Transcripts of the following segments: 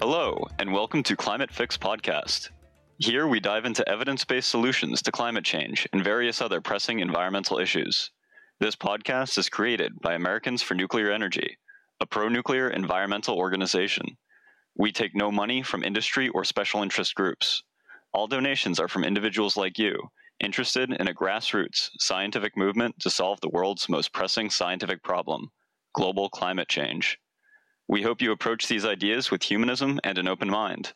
Hello, and welcome to Climate Fix Podcast. Here we dive into evidence based solutions to climate change and various other pressing environmental issues. This podcast is created by Americans for Nuclear Energy, a pro nuclear environmental organization. We take no money from industry or special interest groups. All donations are from individuals like you, interested in a grassroots scientific movement to solve the world's most pressing scientific problem global climate change. We hope you approach these ideas with humanism and an open mind.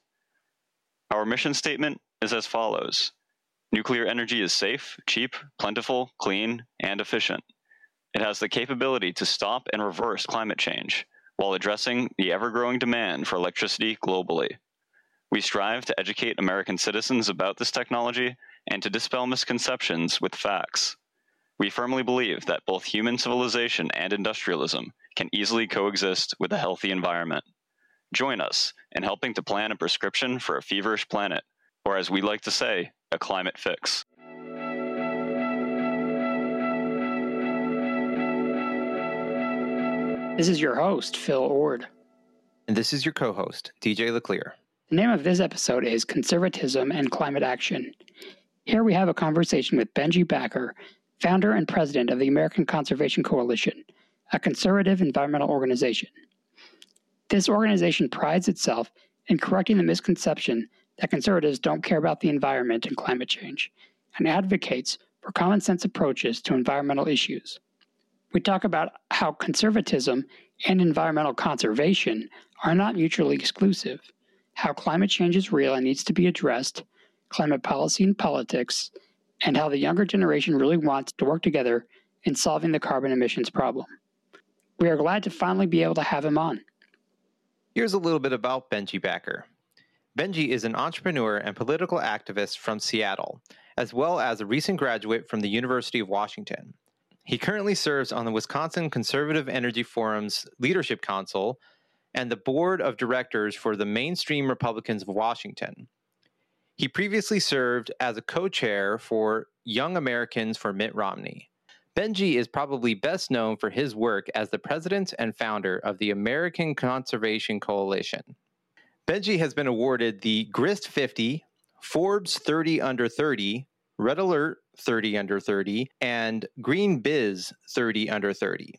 Our mission statement is as follows Nuclear energy is safe, cheap, plentiful, clean, and efficient. It has the capability to stop and reverse climate change while addressing the ever growing demand for electricity globally. We strive to educate American citizens about this technology and to dispel misconceptions with facts. We firmly believe that both human civilization and industrialism can easily coexist with a healthy environment. Join us in helping to plan a prescription for a feverish planet, or as we like to say, a climate fix. This is your host, Phil Ord. And this is your co host, DJ LeClaire. The name of this episode is Conservatism and Climate Action. Here we have a conversation with Benji Backer, founder and president of the American Conservation Coalition, a conservative environmental organization. This organization prides itself in correcting the misconception that conservatives don't care about the environment and climate change, and advocates for common sense approaches to environmental issues. We talk about how conservatism and environmental conservation are not mutually exclusive, how climate change is real and needs to be addressed, climate policy and politics, and how the younger generation really wants to work together in solving the carbon emissions problem. We are glad to finally be able to have him on. Here's a little bit about Benji Backer. Benji is an entrepreneur and political activist from Seattle, as well as a recent graduate from the University of Washington. He currently serves on the Wisconsin Conservative Energy Forum's Leadership Council and the board of directors for the Mainstream Republicans of Washington. He previously served as a co chair for Young Americans for Mitt Romney. Benji is probably best known for his work as the president and founder of the American Conservation Coalition. Benji has been awarded the Grist 50, Forbes 30 Under 30, Red Alert 30 Under 30, and Green Biz 30 Under 30.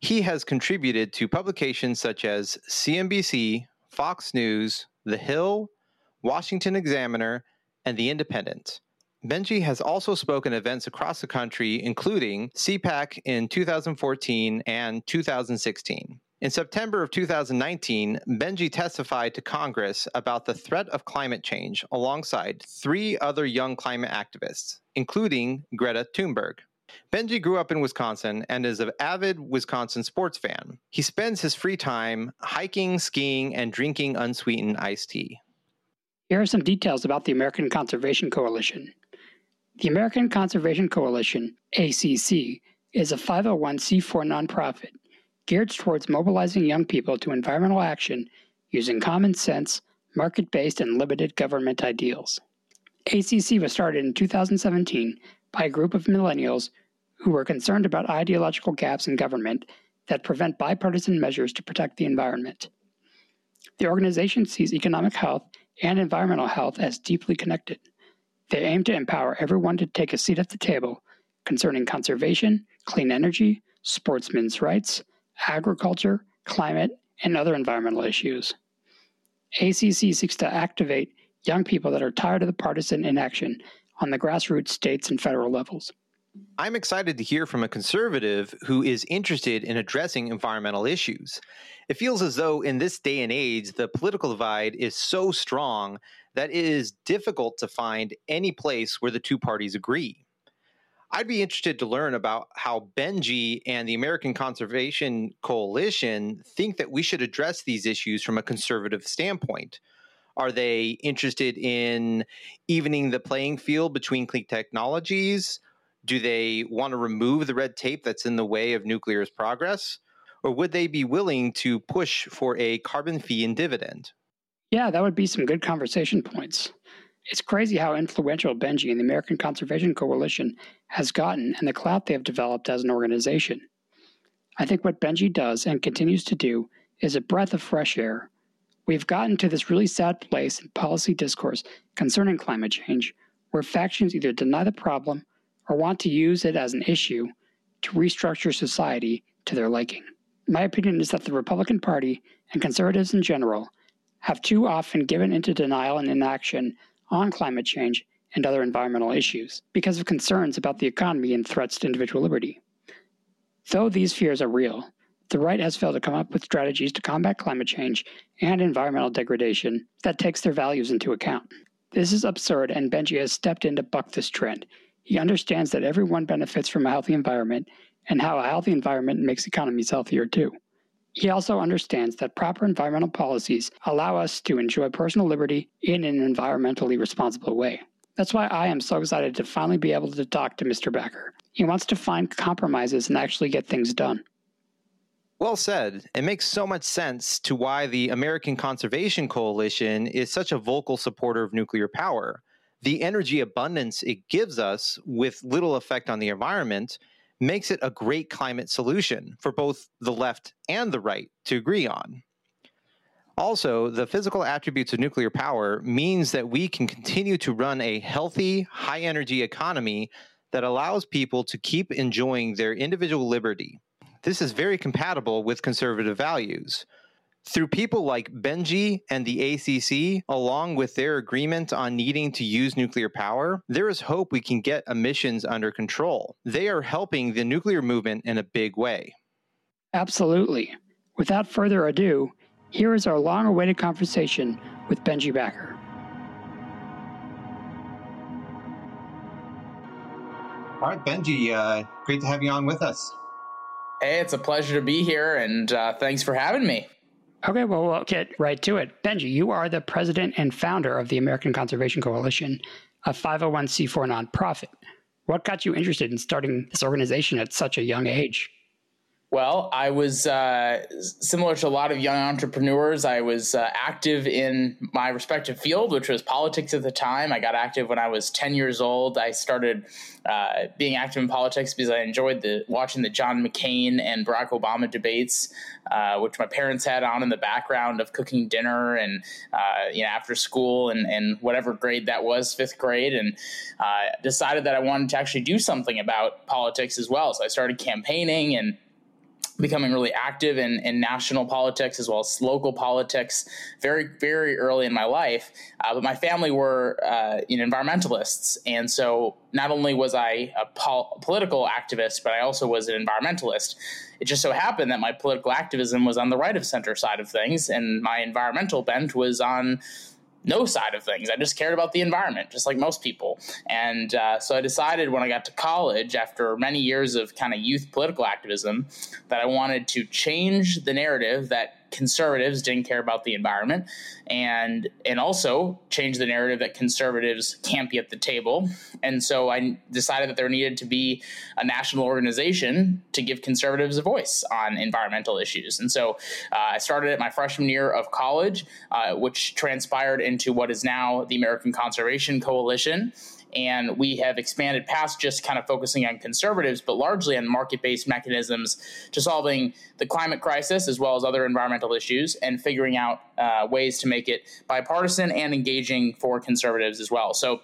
He has contributed to publications such as CNBC, Fox News, The Hill, Washington Examiner, and The Independent. Benji has also spoken at events across the country, including CPAC in 2014 and 2016. In September of 2019, Benji testified to Congress about the threat of climate change alongside three other young climate activists, including Greta Thunberg. Benji grew up in Wisconsin and is an avid Wisconsin sports fan. He spends his free time hiking, skiing, and drinking unsweetened iced tea. Here are some details about the American Conservation Coalition. The American Conservation Coalition, ACC, is a 501c4 nonprofit geared towards mobilizing young people to environmental action using common sense, market based, and limited government ideals. ACC was started in 2017 by a group of millennials who were concerned about ideological gaps in government that prevent bipartisan measures to protect the environment. The organization sees economic health and environmental health as deeply connected. They aim to empower everyone to take a seat at the table concerning conservation, clean energy, sportsmen's rights, agriculture, climate, and other environmental issues. ACC seeks to activate young people that are tired of the partisan inaction on the grassroots states and federal levels. I'm excited to hear from a conservative who is interested in addressing environmental issues. It feels as though in this day and age, the political divide is so strong that it is difficult to find any place where the two parties agree. I'd be interested to learn about how Benji and the American Conservation Coalition think that we should address these issues from a conservative standpoint. Are they interested in evening the playing field between clean technologies? Do they want to remove the red tape that's in the way of nuclear's progress? Or would they be willing to push for a carbon fee and dividend? Yeah, that would be some good conversation points. It's crazy how influential Benji and the American Conservation Coalition has gotten and the clout they have developed as an organization. I think what Benji does and continues to do is a breath of fresh air. We've gotten to this really sad place in policy discourse concerning climate change where factions either deny the problem or want to use it as an issue to restructure society to their liking. My opinion is that the Republican Party and conservatives in general have too often given into denial and inaction on climate change and other environmental issues because of concerns about the economy and threats to individual liberty. Though these fears are real, the right has failed to come up with strategies to combat climate change and environmental degradation that takes their values into account. This is absurd, and Benji has stepped in to buck this trend. He understands that everyone benefits from a healthy environment and how a healthy environment makes economies healthier too. He also understands that proper environmental policies allow us to enjoy personal liberty in an environmentally responsible way. That's why I am so excited to finally be able to talk to Mr. Backer. He wants to find compromises and actually get things done. Well said. It makes so much sense to why the American Conservation Coalition is such a vocal supporter of nuclear power. The energy abundance it gives us with little effect on the environment makes it a great climate solution for both the left and the right to agree on. Also, the physical attributes of nuclear power means that we can continue to run a healthy, high energy economy that allows people to keep enjoying their individual liberty. This is very compatible with conservative values. Through people like Benji and the ACC, along with their agreement on needing to use nuclear power, there is hope we can get emissions under control. They are helping the nuclear movement in a big way. Absolutely. Without further ado, here is our long awaited conversation with Benji Backer. All right, Benji, uh, great to have you on with us. Hey, it's a pleasure to be here, and uh, thanks for having me. Okay, well, we'll get right to it. Benji, you are the president and founder of the American Conservation Coalition, a 501c4 nonprofit. What got you interested in starting this organization at such a young age? Well, I was uh, similar to a lot of young entrepreneurs. I was uh, active in my respective field, which was politics at the time. I got active when I was 10 years old. I started uh, being active in politics because I enjoyed the watching the John McCain and Barack Obama debates, uh, which my parents had on in the background of cooking dinner and uh, you know after school and, and whatever grade that was, fifth grade, and uh, decided that I wanted to actually do something about politics as well. So I started campaigning and becoming really active in, in national politics as well as local politics very very early in my life. Uh, but my family were uh, you know environmentalists. And so not only was i a pol- political activist but i also was an environmentalist. It just so happened that my political activism was on the right of center side of things and my environmental bent was on no side of things. I just cared about the environment, just like most people. And uh, so I decided when I got to college, after many years of kind of youth political activism, that I wanted to change the narrative that conservatives didn't care about the environment and and also change the narrative that conservatives can't be at the table. And so i decided that there needed to be a national organization to give conservatives a voice on environmental issues. And so uh, i started at my freshman year of college uh, which transpired into what is now the american conservation coalition and we have expanded past just kind of focusing on conservatives, but largely on market based mechanisms to solving the climate crisis as well as other environmental issues and figuring out uh, ways to make it bipartisan and engaging for conservatives as well. So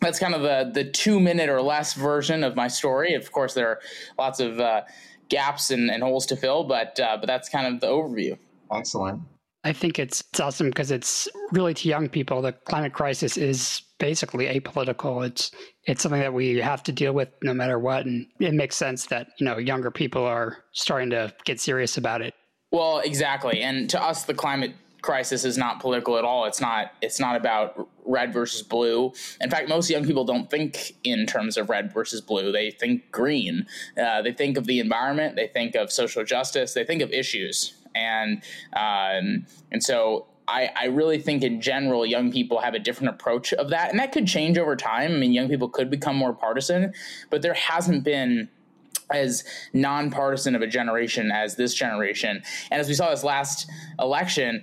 that's kind of the, the two minute or less version of my story. Of course, there are lots of uh, gaps and, and, holes to fill, but uh, but that's kind of the overview. Excellent. I think it's, it's awesome because it's really to young people. The climate crisis is basically apolitical. It's it's something that we have to deal with no matter what, and it makes sense that you know younger people are starting to get serious about it. Well, exactly, and to us, the climate crisis is not political at all. It's not. It's not about red versus blue. In fact, most young people don't think in terms of red versus blue. They think green. Uh, they think of the environment. They think of social justice. They think of issues, and um, and so I, I really think in general, young people have a different approach of that. And that could change over time. I mean, young people could become more partisan, but there hasn't been as nonpartisan of a generation as this generation. And as we saw this last election,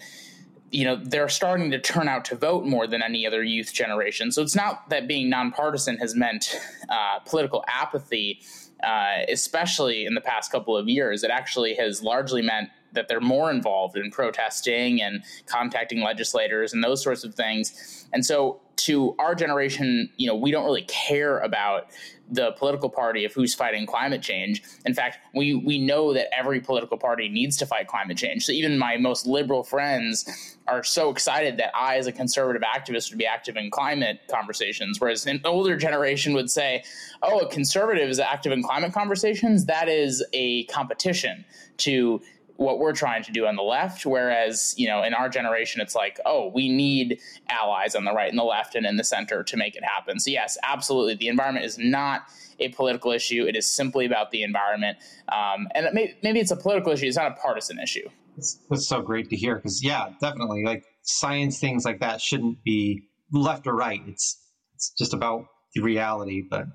you know they're starting to turn out to vote more than any other youth generation. So it's not that being nonpartisan has meant uh, political apathy, uh, especially in the past couple of years. It actually has largely meant that they're more involved in protesting and contacting legislators and those sorts of things. And so to our generation, you know, we don't really care about the political party of who's fighting climate change. In fact, we we know that every political party needs to fight climate change. So even my most liberal friends are so excited that I, as a conservative activist, would be active in climate conversations, whereas an older generation would say, "Oh, a conservative is active in climate conversations. That is a competition to what we're trying to do on the left. Whereas, you know, in our generation, it's like, oh, we need allies on the right and the left and in the center to make it happen. So, yes, absolutely. The environment is not a political issue. It is simply about the environment. Um, and may, maybe it's a political issue, it's not a partisan issue. That's, that's so great to hear because, yeah, definitely. Like science things like that shouldn't be left or right. It's, it's just about the reality. But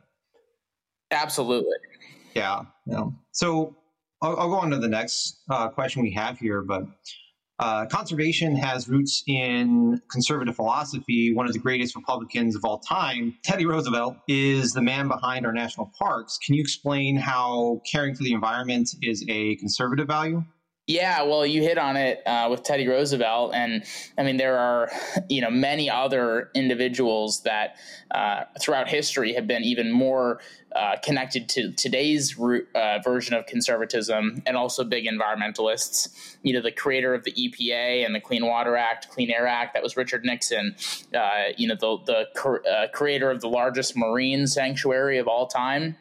absolutely. Yeah. yeah. So, I'll, I'll, go on to the next uh, question we have here, but uh, conservation has roots in conservative philosophy. One of the greatest Republicans of all time, Teddy Roosevelt, is the man behind our national parks. Can you explain how caring for the environment is a conservative value? Yeah, well, you hit on it uh, with Teddy Roosevelt, and I mean there are, you know, many other individuals that uh, throughout history have been even more uh, connected to today's uh, version of conservatism, and also big environmentalists. You know, the creator of the EPA and the Clean Water Act, Clean Air Act, that was Richard Nixon. Uh, you know, the the uh, creator of the largest marine sanctuary of all time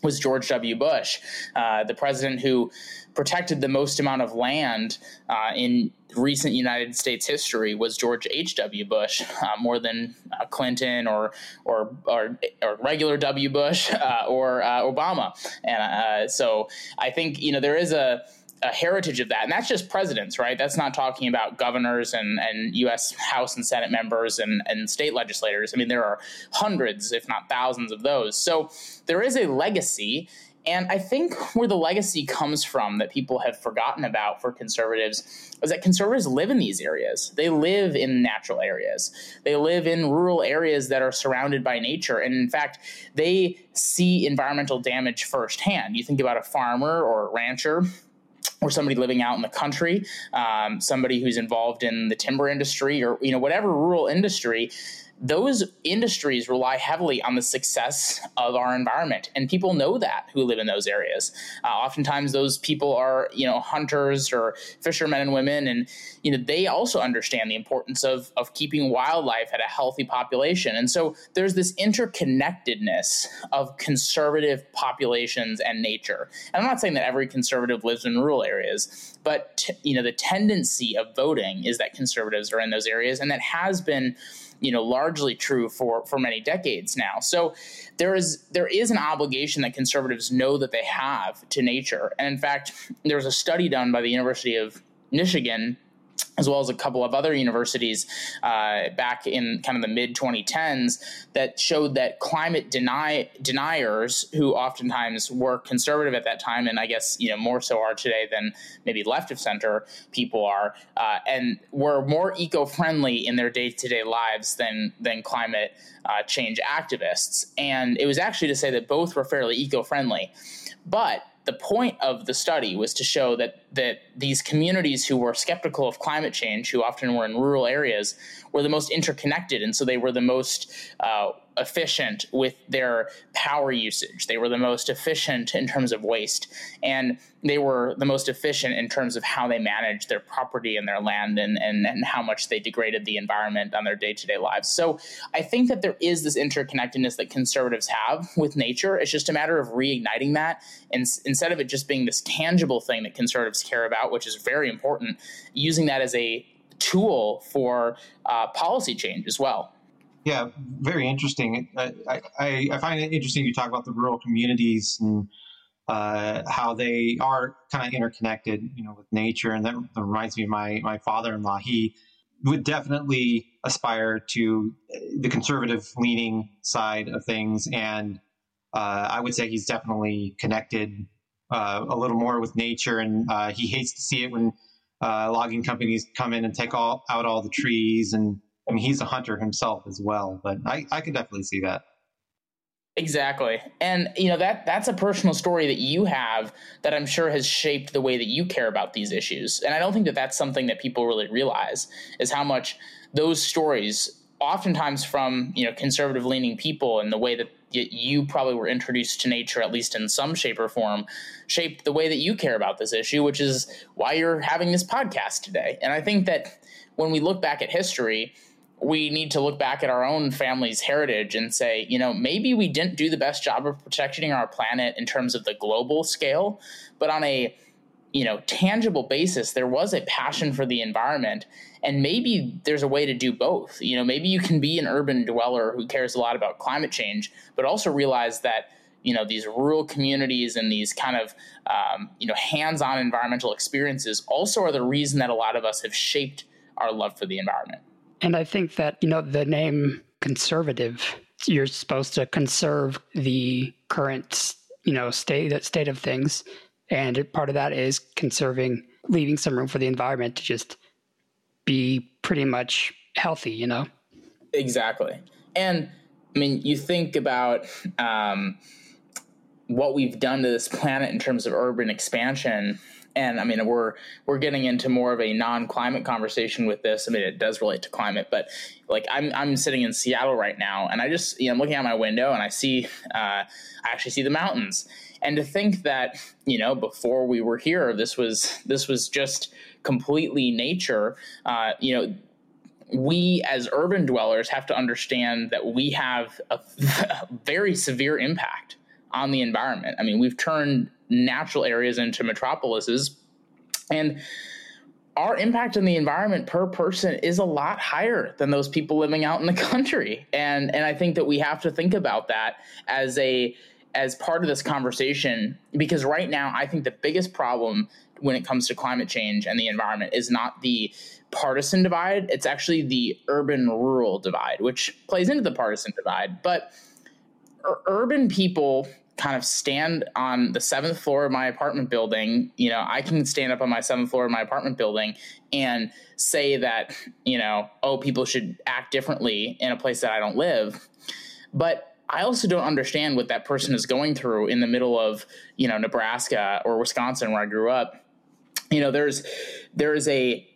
was George W. Bush, the president who protected the most amount of land uh, in recent United States history was George H. W. Bush, uh, more than uh, Clinton or, or or or, regular W. Bush uh, or uh, Obama. And uh, so I think you know there is a a heritage of that. And that's just presidents, right? That's not talking about governors and, and U.S. House and Senate members and, and state legislators. I mean, there are hundreds, if not thousands, of those. So there is a legacy. And I think where the legacy comes from that people have forgotten about for conservatives is that conservatives live in these areas. They live in natural areas. They live in rural areas that are surrounded by nature. And in fact, they see environmental damage firsthand. You think about a farmer or a rancher or somebody living out in the country, um, somebody who's involved in the timber industry or you know whatever rural industry those industries rely heavily on the success of our environment and people know that who live in those areas. Uh, oftentimes those people are you know hunters or fishermen and women and you know they also understand the importance of of keeping wildlife at a healthy population. And so there's this interconnectedness of conservative populations and nature. And i'm not saying that every conservative lives in rural areas but t- you know the tendency of voting is that conservatives are in those areas and that has been you know largely true for for many decades now. So there is there is an obligation that conservatives know that they have to nature. And in fact, there's a study done by the University of Michigan as well as a couple of other universities uh, back in kind of the mid 2010s that showed that climate deny deniers who oftentimes were conservative at that time and i guess you know more so are today than maybe left of center people are uh, and were more eco-friendly in their day-to-day lives than than climate uh, change activists. And it was actually to say that both were fairly eco-friendly. But the point of the study was to show that that these communities who were skeptical of climate change, who often were in rural areas, were the most interconnected, and so they were the most uh, efficient with their power usage. They were the most efficient in terms of waste, and they were the most efficient in terms of how they managed their property and their land and, and, and how much they degraded the environment on their day to day lives. So I think that there is this interconnectedness that conservatives have with nature. It's just a matter of reigniting that. And instead of it just being this tangible thing that conservatives care about, which is very important, using that as a tool for uh, policy change as well. Yeah, very interesting. I, I, I, find it interesting you talk about the rural communities and uh, how they are kind of interconnected, you know, with nature. And that, reminds me of my, my father-in-law. He would definitely aspire to the conservative leaning side of things. And uh, I would say he's definitely connected uh, a little more with nature. And uh, he hates to see it when uh, logging companies come in and take all, out all the trees. And I mean, he's a hunter himself as well. But I, I can definitely see that. Exactly. And you know that that's a personal story that you have that I'm sure has shaped the way that you care about these issues. And I don't think that that's something that people really realize is how much those stories oftentimes from, you know, conservative leaning people and the way that you probably were introduced to nature at least in some shape or form shaped the way that you care about this issue, which is why you're having this podcast today. And I think that when we look back at history, we need to look back at our own family's heritage and say, you know, maybe we didn't do the best job of protecting our planet in terms of the global scale, but on a you know tangible basis there was a passion for the environment. And maybe there's a way to do both. You know maybe you can be an urban dweller who cares a lot about climate change but also realize that you know these rural communities and these kind of um, you know hands-on environmental experiences also are the reason that a lot of us have shaped our love for the environment and I think that, you know, the name conservative, you're supposed to conserve the current, you know, state state of things. And part of that is conserving, leaving some room for the environment to just be pretty much healthy, you know? Exactly. And I mean, you think about um, what we've done to this planet in terms of urban expansion and I mean we're we're getting into more of a non-climate conversation with this. I mean it does relate to climate, but like I'm I'm sitting in Seattle right now, and I just you know I'm looking out my window and I see uh, I actually see the mountains. And to think that you know before we were here, this was this was just completely nature. Uh, you know we as urban dwellers have to understand that we have a, a very severe impact on the environment. I mean, we've turned natural areas into metropolises. And our impact on the environment per person is a lot higher than those people living out in the country. And and I think that we have to think about that as a as part of this conversation because right now I think the biggest problem when it comes to climate change and the environment is not the partisan divide, it's actually the urban rural divide, which plays into the partisan divide. But urban people kind of stand on the seventh floor of my apartment building, you know, I can stand up on my seventh floor of my apartment building and say that, you know, oh, people should act differently in a place that I don't live. But I also don't understand what that person is going through in the middle of, you know, Nebraska or Wisconsin where I grew up. You know, there's there is a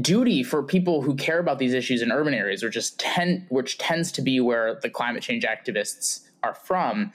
duty for people who care about these issues in urban areas, which tend which tends to be where the climate change activists are from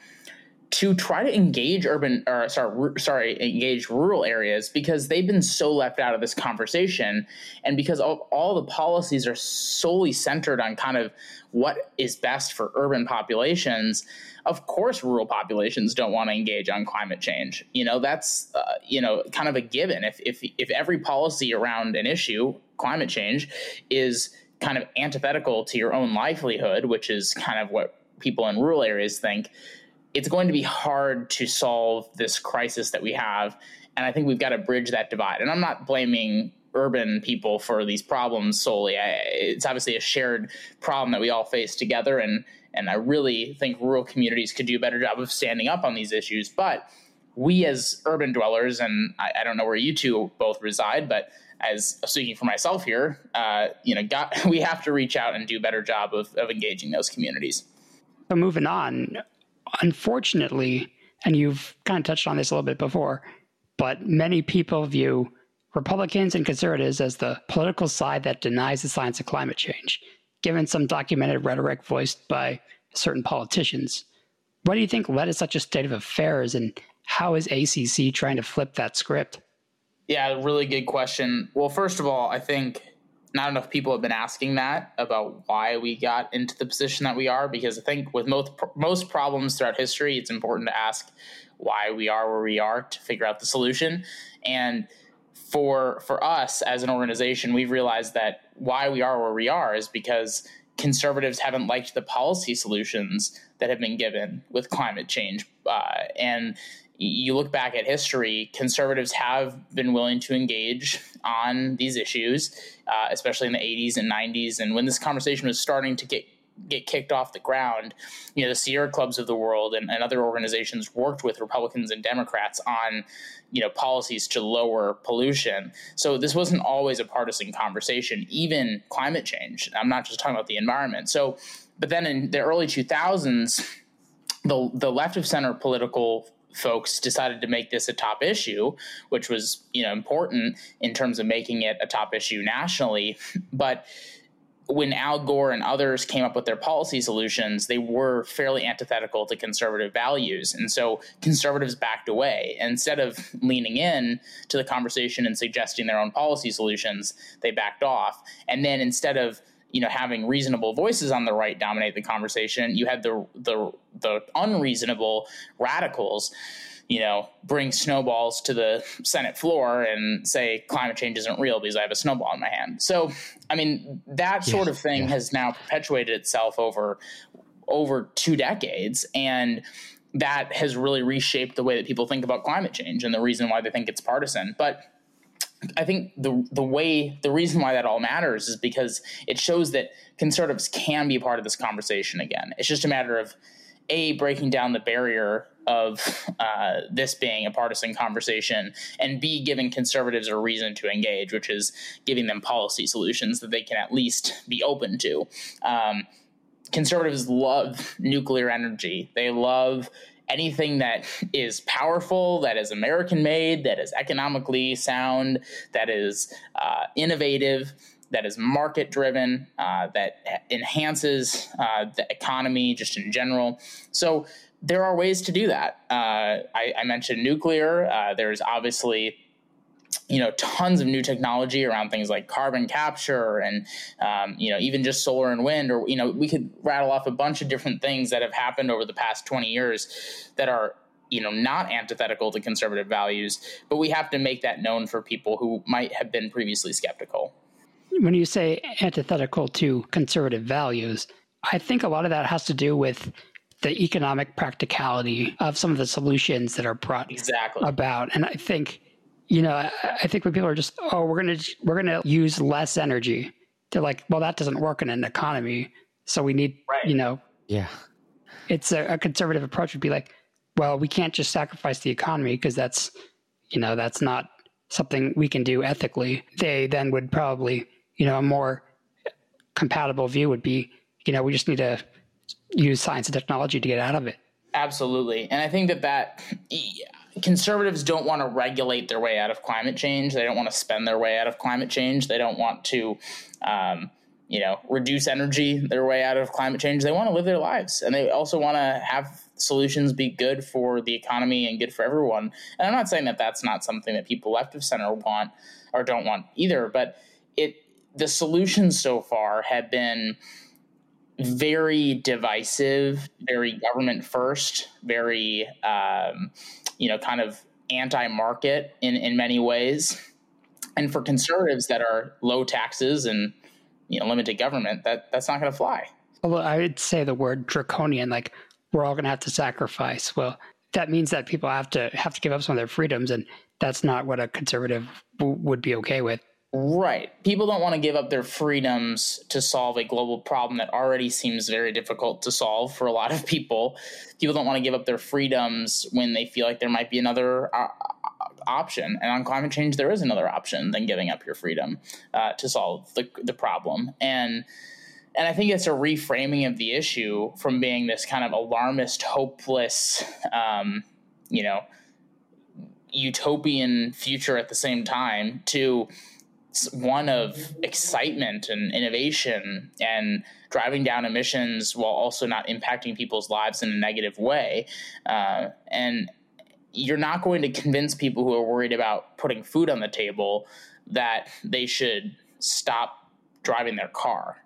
to try to engage urban or sorry sorry engage rural areas because they've been so left out of this conversation and because all, all the policies are solely centered on kind of what is best for urban populations of course rural populations don't want to engage on climate change. You know that's uh, you know kind of a given. If if if every policy around an issue climate change is kind of antithetical to your own livelihood which is kind of what people in rural areas think it's going to be hard to solve this crisis that we have. And I think we've got to bridge that divide. And I'm not blaming urban people for these problems solely. I, it's obviously a shared problem that we all face together. And, and I really think rural communities could do a better job of standing up on these issues. But we as urban dwellers, and I, I don't know where you two both reside, but as speaking for myself here, uh, you know, got, we have to reach out and do a better job of, of engaging those communities. So moving on, unfortunately, and you've kind of touched on this a little bit before, but many people view Republicans and conservatives as the political side that denies the science of climate change, given some documented rhetoric voiced by certain politicians. What do you think led to such a state of affairs, and how is ACC trying to flip that script? Yeah, really good question. Well, first of all, I think not enough people have been asking that about why we got into the position that we are because I think with most most problems throughout history, it's important to ask why we are where we are to figure out the solution. And for for us as an organization, we've realized that why we are where we are is because conservatives haven't liked the policy solutions that have been given with climate change, uh, and you look back at history, conservatives have been willing to engage on these issues, uh, especially in the 80s and 90s. And when this conversation was starting to get get kicked off the ground, you know, the Sierra Clubs of the world and, and other organizations worked with Republicans and Democrats on, you know, policies to lower pollution. So this wasn't always a partisan conversation, even climate change. I'm not just talking about the environment. So, but then in the early 2000s, the the left of center political folks decided to make this a top issue, which was you know important in terms of making it a top issue nationally. But when Al Gore and others came up with their policy solutions, they were fairly antithetical to conservative values. And so conservatives backed away. Instead of leaning in to the conversation and suggesting their own policy solutions, they backed off. And then instead of you know having reasonable voices on the right dominate the conversation. You had the the the unreasonable radicals you know bring snowballs to the senate floor and say climate change isn't real because i have a snowball in my hand. So i mean that sort of thing yeah. has now perpetuated itself over over two decades and that has really reshaped the way that people think about climate change and the reason why they think it's partisan. But I think the the way the reason why that all matters is because it shows that conservatives can be part of this conversation again. It's just a matter of a breaking down the barrier of uh, this being a partisan conversation, and b giving conservatives a reason to engage, which is giving them policy solutions that they can at least be open to. Um, conservatives love nuclear energy. They love anything that is powerful, that is American made, that is economically sound, that is uh, innovative, that is market driven, uh, that enhances uh, the economy just in general. So there are ways to do that. Uh, I, I, mentioned nuclear. Uh, there's obviously you know tons of new technology around things like carbon capture and um, you know even just solar and wind or you know we could rattle off a bunch of different things that have happened over the past 20 years that are you know not antithetical to conservative values but we have to make that known for people who might have been previously skeptical when you say antithetical to conservative values i think a lot of that has to do with the economic practicality of some of the solutions that are brought exactly. about and i think you know, I, I think when people are just, oh, we're gonna we're gonna use less energy, they're like, well, that doesn't work in an economy. So we need, right. you know, yeah. It's a, a conservative approach would be like, well, we can't just sacrifice the economy because that's, you know, that's not something we can do ethically. They then would probably, you know, a more compatible view would be, you know, we just need to use science and technology to get out of it. Absolutely. And I think that that conservatives don't want to regulate their way out of climate change. They don't want to spend their way out of climate change. They don't want to, um, you know, reduce energy their way out of climate change. They want to live their lives, and they also want to have solutions be good for the economy and good for everyone. And I'm not saying that that's not something that people left of center want or don't want either, but it the solutions so far have been very divisive, very government first, very um, you know kind of anti-market in in many ways. And for conservatives that are low taxes and you know limited government, that that's not going to fly. Well, I would say the word draconian, like we're all going to have to sacrifice. Well, that means that people have to have to give up some of their freedoms, and that's not what a conservative w- would be okay with. Right. People don't want to give up their freedoms to solve a global problem that already seems very difficult to solve for a lot of people. People don't want to give up their freedoms when they feel like there might be another uh, option. And on climate change, there is another option than giving up your freedom uh, to solve the, the problem. And and I think it's a reframing of the issue from being this kind of alarmist, hopeless, um, you know, utopian future at the same time to one of excitement and innovation and driving down emissions while also not impacting people's lives in a negative way. Uh, and you're not going to convince people who are worried about putting food on the table that they should stop driving their car.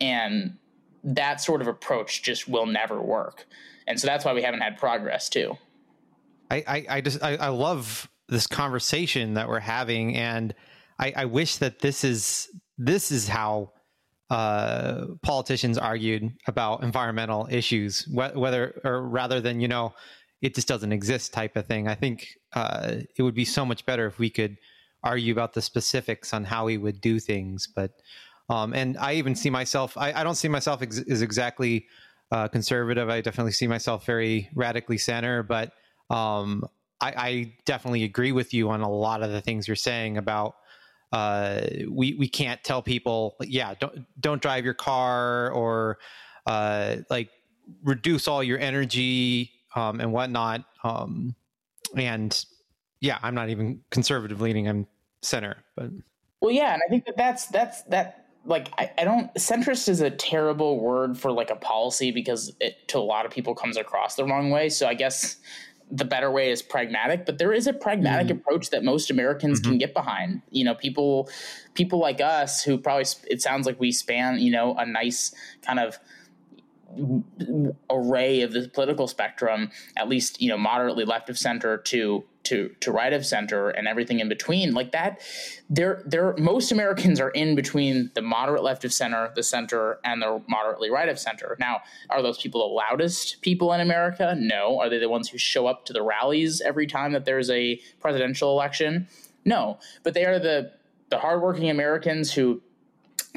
And that sort of approach just will never work. And so that's why we haven't had progress too. I, I, I just I, I love this conversation that we're having and I, I wish that this is this is how uh, politicians argued about environmental issues, wh- whether or rather than you know it just doesn't exist type of thing. I think uh, it would be so much better if we could argue about the specifics on how we would do things. But um, and I even see myself. I, I don't see myself ex- as exactly uh, conservative. I definitely see myself very radically center, but um, I, I, definitely agree with you on a lot of the things you're saying about. Uh, we we can't tell people, yeah, don't don't drive your car or uh, like reduce all your energy um, and whatnot. Um, and yeah, I'm not even conservative leaning. I'm center, but well, yeah, and I think that that's that's that like I, I, don't centrist is a terrible word for like a policy because it to a lot of people comes across the wrong way so i guess the better way is pragmatic but there is a pragmatic mm-hmm. approach that most americans mm-hmm. can get behind you know people people like us who probably it sounds like we span you know a nice kind of array of the political spectrum at least you know moderately left of center to to to right of center and everything in between like that there there most americans are in between the moderate left of center the center and the moderately right of center. Now are those people the loudest people in america? No. Are they the ones who show up to the rallies every time that there's a presidential election? No. But they are the the hardworking americans who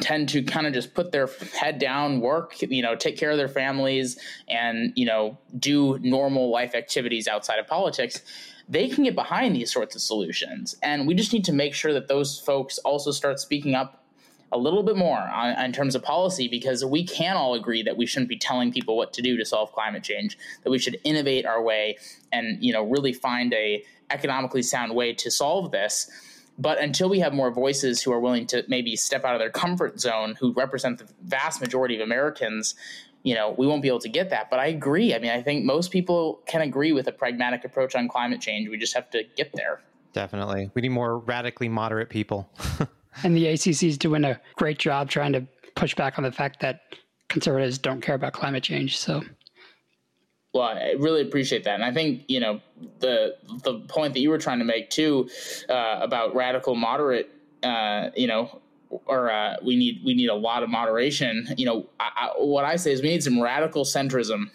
tend to kind of just put their head down, work, you know, take care of their families and, you know, do normal life activities outside of politics they can get behind these sorts of solutions. And we just need to make sure that those folks also start speaking up a little bit more on, in terms of policy because we can all agree that we shouldn't be telling people what to do to solve climate change that we should innovate our way and you know really find a economically sound way to solve this but until we have more voices who are willing to maybe step out of their comfort zone who represent the vast majority of americans you know, we won't be able to get that. But I agree. I mean, I think most people can agree with a pragmatic approach on climate change. We just have to get there. Definitely. We need more radically moderate people. and the ACC is doing a great job trying to push back on the fact that conservatives don't care about climate change. So, well, I really appreciate that, and I think you know the the point that you were trying to make too uh, about radical moderate. Uh, you know, or uh, we need we need a lot of moderation. You know, I, I, what I say is we need some radical centrism.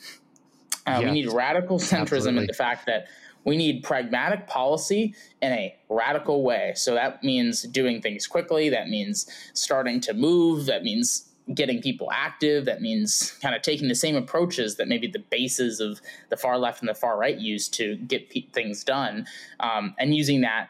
Uh, yeah. We need radical centrism Absolutely. in the fact that we need pragmatic policy in a radical way. So that means doing things quickly. That means starting to move. That means getting people active. That means kind of taking the same approaches that maybe the bases of the far left and the far right use to get things done, um, and using that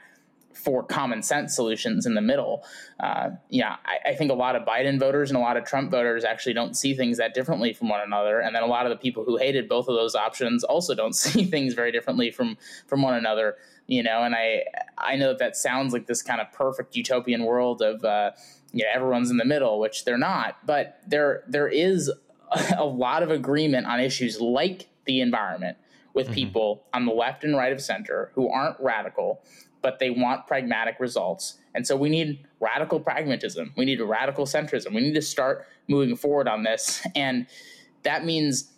for common sense solutions in the middle. Uh, yeah, I, I, think a lot of Biden voters and a lot of Trump voters actually don't see things that differently from one another, and then a lot of the people who hated both of those options also don't see things very differently from from one another. You know, and I I know that, that sounds like this kind of perfect utopian world of uh, you know everyone's in the middle, which they're not, but there there is a lot of agreement on issues like the environment with mm-hmm. people on the left and right of center who aren't radical but they want pragmatic results. And so we need radical pragmatism. We need radical centrism. We need to start moving forward on this. And that means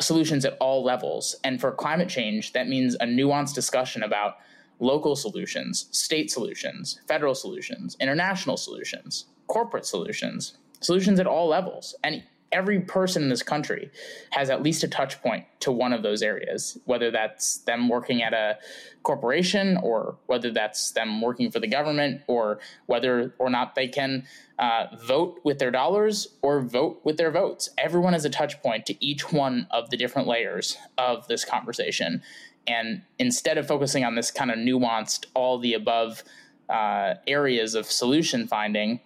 solutions at all levels. And for climate change, that means a nuanced discussion about local solutions, state solutions, federal solutions, international solutions, corporate solutions, solutions at all levels. And every person in this country has at least a touch point to one of those areas, whether that's them working at a corporation or whether that's them working for the government or whether or not they can uh, vote with their dollars or vote with their votes. Everyone has a touch point to each one of the different layers of this conversation. And instead of focusing on this kind of nuanced, all the above uh, areas of solution finding,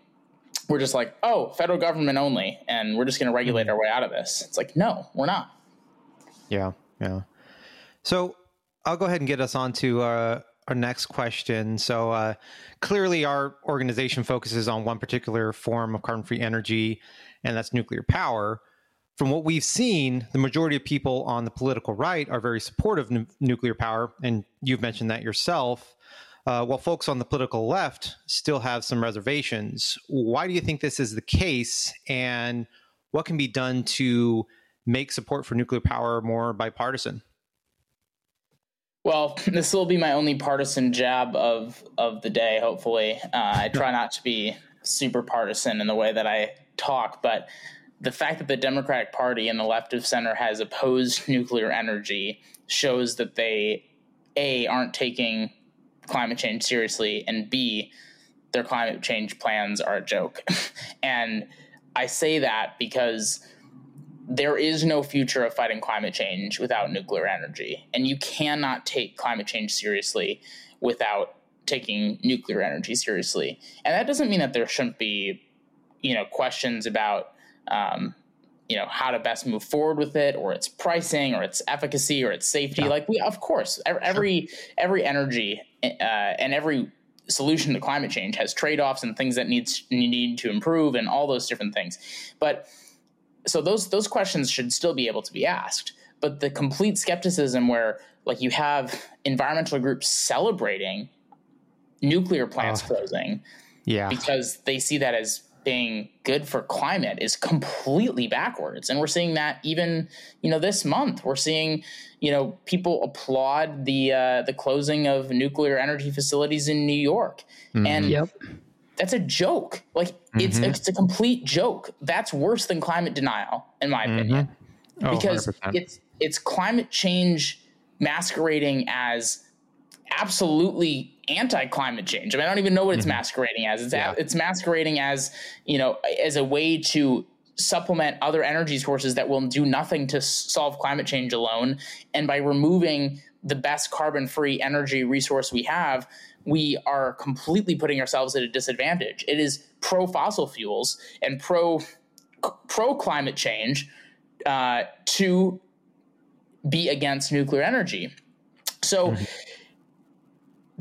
we're just like, oh, federal government only, and we're just going to regulate mm-hmm. our way out of this. It's like, no, we're not. Yeah, yeah. So I'll go ahead and get us on to uh, our next question. So uh, clearly, our organization focuses on one particular form of carbon-free energy, and that's nuclear power. From what we've seen, the majority of people on the political right are very supportive of nuclear power, and you've mentioned that yourself uh, while folks on the political left still have some reservations. Why do you think this is the case, and what can be done to make support for nuclear power more bipartisan? Well, this will be my only partisan jab of of the day. Hopefully, uh, I try not to be super partisan in the way that I talk, but the fact that the Democratic Party and the left of center has opposed nuclear energy shows that they a aren't taking climate change seriously, and b their climate change plans are a joke. and I say that because there is no future of fighting climate change without nuclear energy, and you cannot take climate change seriously without taking nuclear energy seriously. And that doesn't mean that there shouldn't be, you know, questions about, um, you know, how to best move forward with it, or its pricing, or its efficacy, or its safety. Yeah. Like we, of course, every every energy uh, and every solution to climate change has trade offs and things that needs need to improve, and all those different things. But so those those questions should still be able to be asked. But the complete skepticism, where like you have environmental groups celebrating nuclear plants oh, closing, yeah, because they see that as being good for climate is completely backwards and we're seeing that even you know this month we're seeing you know people applaud the uh, the closing of nuclear energy facilities in New York mm-hmm. and yep that's a joke. Like mm-hmm. it's it's a complete joke. That's worse than climate denial, in my mm-hmm. opinion, oh, because 100%. it's it's climate change masquerading as absolutely anti-climate change. I mean, I don't even know what it's mm-hmm. masquerading as. It's yeah. a, it's masquerading as you know as a way to supplement other energy sources that will do nothing to solve climate change alone, and by removing the best carbon-free energy resource we have we are completely putting ourselves at a disadvantage. It is pro fossil fuels and pro pro climate change uh, to be against nuclear energy. So. Mm-hmm.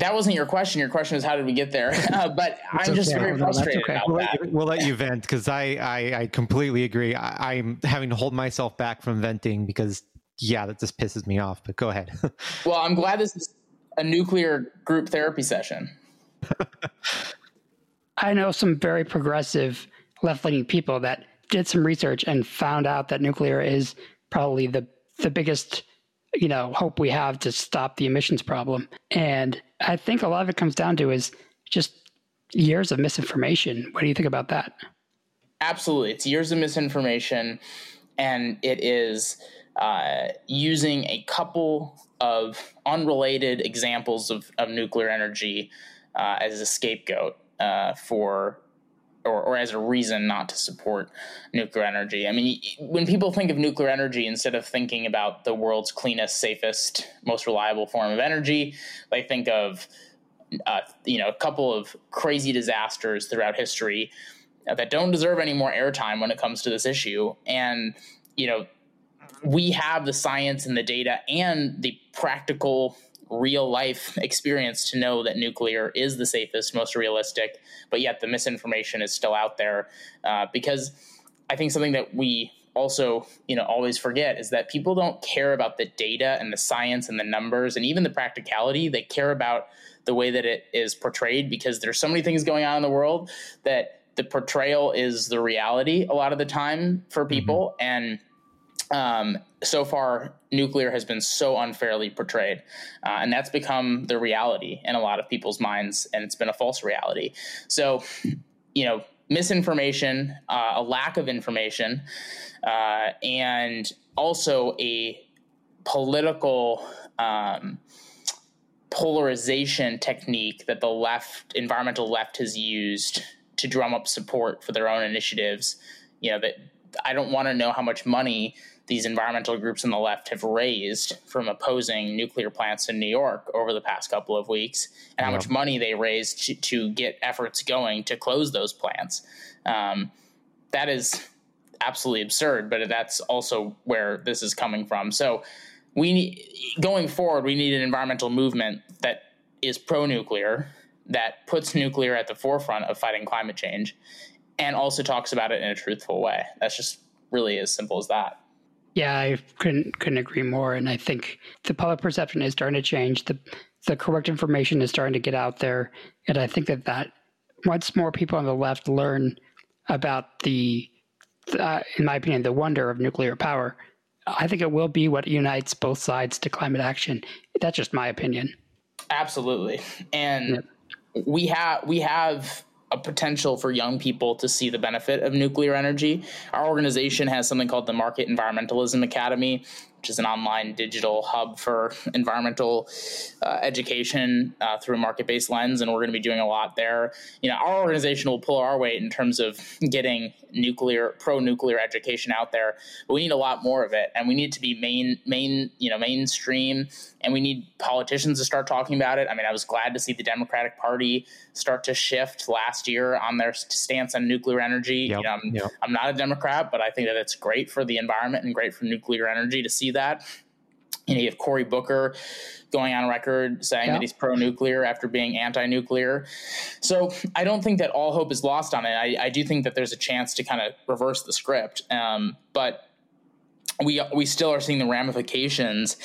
That wasn't your question. Your question is how did we get there? Uh, but I'm okay. just very frustrated okay. about we'll that. Let you, we'll let you vent because I, I, I completely agree. I, I'm having to hold myself back from venting because yeah, that just pisses me off. But go ahead. well, I'm glad this is a nuclear group therapy session. I know some very progressive left leaning people that did some research and found out that nuclear is probably the the biggest you know hope we have to stop the emissions problem. And I think a lot of it comes down to is just years of misinformation. What do you think about that? Absolutely, it's years of misinformation, and it is uh, using a couple of unrelated examples of, of nuclear energy uh, as a scapegoat uh, for or, or, as a reason not to support nuclear energy. I mean, when people think of nuclear energy, instead of thinking about the world's cleanest, safest, most reliable form of energy, they think of uh, you know a couple of crazy disasters throughout history that don't deserve any more airtime when it comes to this issue. And you know, we have the science and the data and the practical real life experience to know that nuclear is the safest, most realistic, but yet the misinformation is still out there. Uh, because I think something that we also you know always forget is that people don't care about the data and the science and the numbers and even the practicality. They care about the way that it is portrayed because there's so many things going on in the world that the portrayal is the reality a lot of the time for people. Mm-hmm. and um, so far, nuclear has been so unfairly portrayed, uh, and that's become the reality in a lot of people's minds, and it's been a false reality. So, you know, misinformation, uh, a lack of information, uh, and also a political um, polarization technique that the left, environmental left, has used to drum up support for their own initiatives. You know that I don't want to know how much money these environmental groups on the left have raised from opposing nuclear plants in New York over the past couple of weeks, and how much money they raised to, to, get efforts going to close those plants. Um, that is absolutely absurd, but that's also where this is coming from. So, we need, going forward, we need an environmental movement that is pro-nuclear, that puts nuclear at the forefront of fighting climate change, and also talks about it in a truthful way. That's just really as simple as that. Yeah, I couldn't couldn't agree more. And I think the public perception is starting to change. The the correct information is starting to get out there, and I think that that once more people on the left learn about the, uh, in my opinion, the wonder of nuclear power, I think it will be what unites both sides to climate action. That's just my opinion. Absolutely, and we have we have a potential for young people to see the benefit of nuclear energy. Our organization has something called the Market Environmentalism Academy, which is an online digital hub for environmental uh, education uh, through a market based lens. And we're going to be doing a lot there. You know, our organization will pull our weight in terms of getting nuclear, pro nuclear education out there, but we need a lot more of it. And we need to be main, main, you know, mainstream. And we need politicians to start talking about it. I mean, I was glad to see the Democratic Party start to shift last year on their stance on nuclear energy. Yep, you know, I'm, yep. I'm not a Democrat, but I think that it's great for the environment and great for nuclear energy to see that. You know, you have Cory Booker going on record saying yeah. that he's pro-nuclear after being anti-nuclear. So I don't think that all hope is lost on it. I, I do think that there's a chance to kind of reverse the script, um, but we we still are seeing the ramifications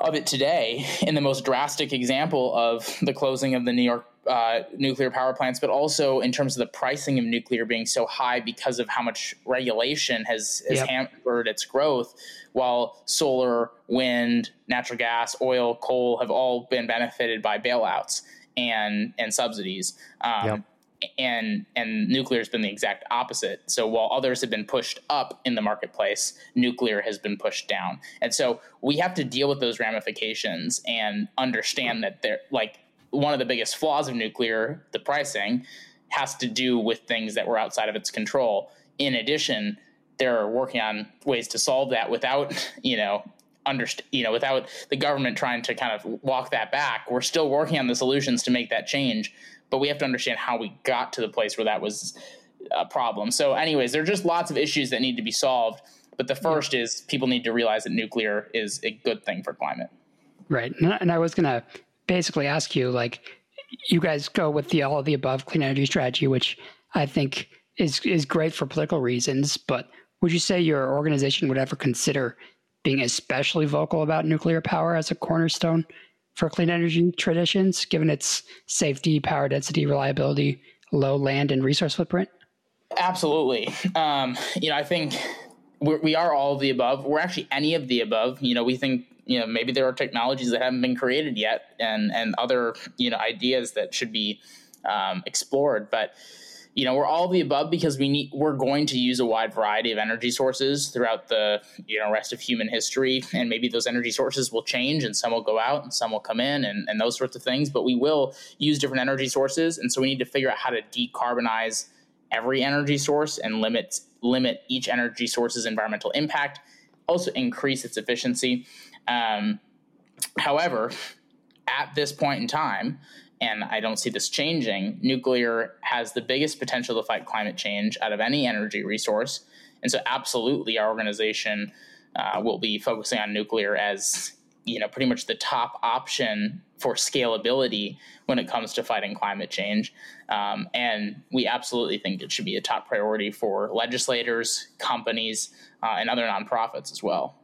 of it today in the most drastic example of the closing of the New York uh, nuclear power plants, but also in terms of the pricing of nuclear being so high because of how much regulation has, has yep. hampered its growth, while solar, wind, natural gas, oil, coal have all been benefited by bailouts and and subsidies. Um, yep. And and nuclear has been the exact opposite. So while others have been pushed up in the marketplace, nuclear has been pushed down. And so we have to deal with those ramifications and understand that they're like one of the biggest flaws of nuclear, the pricing, has to do with things that were outside of its control. In addition, they're working on ways to solve that without, you know, underst- you know, without the government trying to kind of walk that back. We're still working on the solutions to make that change, but we have to understand how we got to the place where that was a problem. So, anyways, there are just lots of issues that need to be solved. But the first is people need to realize that nuclear is a good thing for climate. Right. And I was going to basically ask you like you guys go with the all of the above clean energy strategy, which I think is is great for political reasons, but would you say your organization would ever consider being especially vocal about nuclear power as a cornerstone for clean energy traditions, given its safety, power density, reliability, low land and resource footprint? Absolutely. Um, you know, I think we're, we are all of the above. We're actually any of the above. You know, we think you know maybe there are technologies that haven't been created yet and and other you know ideas that should be um, explored but you know we're all the above because we need we're going to use a wide variety of energy sources throughout the you know rest of human history. And maybe those energy sources will change and some will go out and some will come in and, and those sorts of things. But we will use different energy sources. And so we need to figure out how to decarbonize every energy source and limit limit each energy source's environmental impact. Also increase its efficiency. Um, however, at this point in time, and I don't see this changing, nuclear has the biggest potential to fight climate change out of any energy resource. And so, absolutely, our organization uh, will be focusing on nuclear as you know pretty much the top option for scalability when it comes to fighting climate change. Um, and we absolutely think it should be a top priority for legislators, companies, uh, and other nonprofits as well.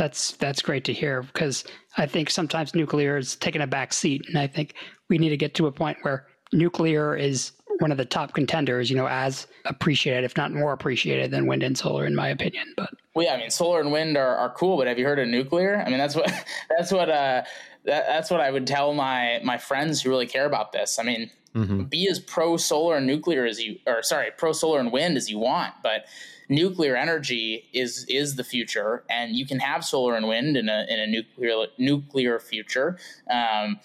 That's that's great to hear because I think sometimes nuclear is taking a back seat, and I think we need to get to a point where nuclear is one of the top contenders. You know, as appreciated, if not more appreciated, than wind and solar, in my opinion. But well, yeah, I mean, solar and wind are, are cool, but have you heard of nuclear? I mean, that's what that's what uh that, that's what I would tell my my friends who really care about this. I mean, mm-hmm. be as pro solar and nuclear as you, or sorry, pro solar and wind as you want, but nuclear energy is is the future, and you can have solar and wind in a in a nuclear nuclear future. Um,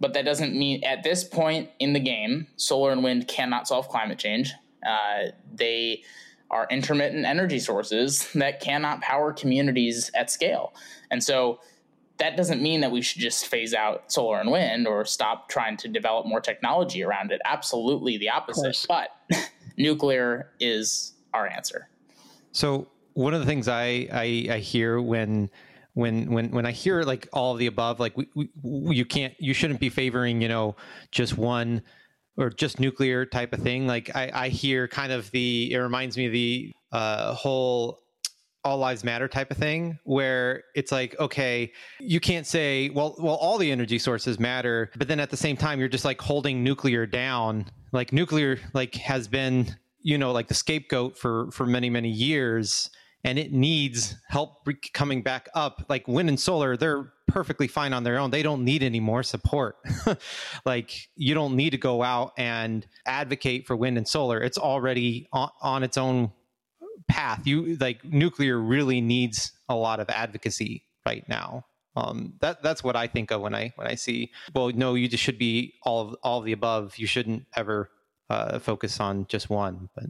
but that doesn't mean at this point in the game, solar and wind cannot solve climate change. Uh, they are intermittent energy sources that cannot power communities at scale, and so that doesn't mean that we should just phase out solar and wind or stop trying to develop more technology around it. Absolutely the opposite. But nuclear is our answer. So one of the things I I, I hear when when when when I hear like all of the above, like we, we, you can't you shouldn't be favoring you know just one or just nuclear type of thing. Like I, I hear kind of the it reminds me of the uh, whole all lives matter type of thing where it's like okay you can't say well well all the energy sources matter but then at the same time you're just like holding nuclear down like nuclear like has been you know like the scapegoat for for many many years and it needs help coming back up. Like wind and solar, they're perfectly fine on their own. They don't need any more support. like you don't need to go out and advocate for wind and solar. It's already on, on its own path. You like nuclear really needs a lot of advocacy right now. Um, that that's what I think of when I when I see. Well, no, you just should be all of all of the above. You shouldn't ever uh, focus on just one. But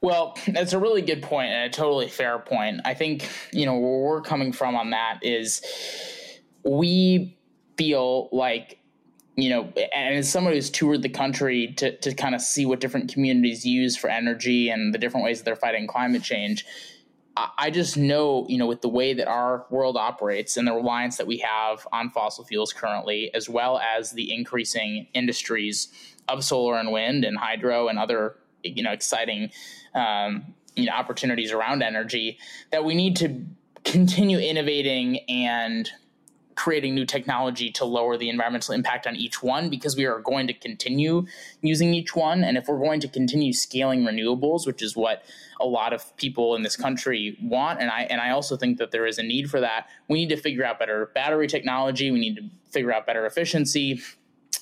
well, that's a really good point and a totally fair point. I think you know where we're coming from on that is we feel like you know, and as somebody who's toured the country to, to kind of see what different communities use for energy and the different ways that they're fighting climate change, I just know, you know, with the way that our world operates and the reliance that we have on fossil fuels currently, as well as the increasing industries of solar and wind and hydro and other, you know, exciting, um, you know, opportunities around energy, that we need to continue innovating and creating new technology to lower the environmental impact on each one because we are going to continue using each one. And if we're going to continue scaling renewables, which is what a lot of people in this country want, and I and I also think that there is a need for that, we need to figure out better battery technology. We need to figure out better efficiency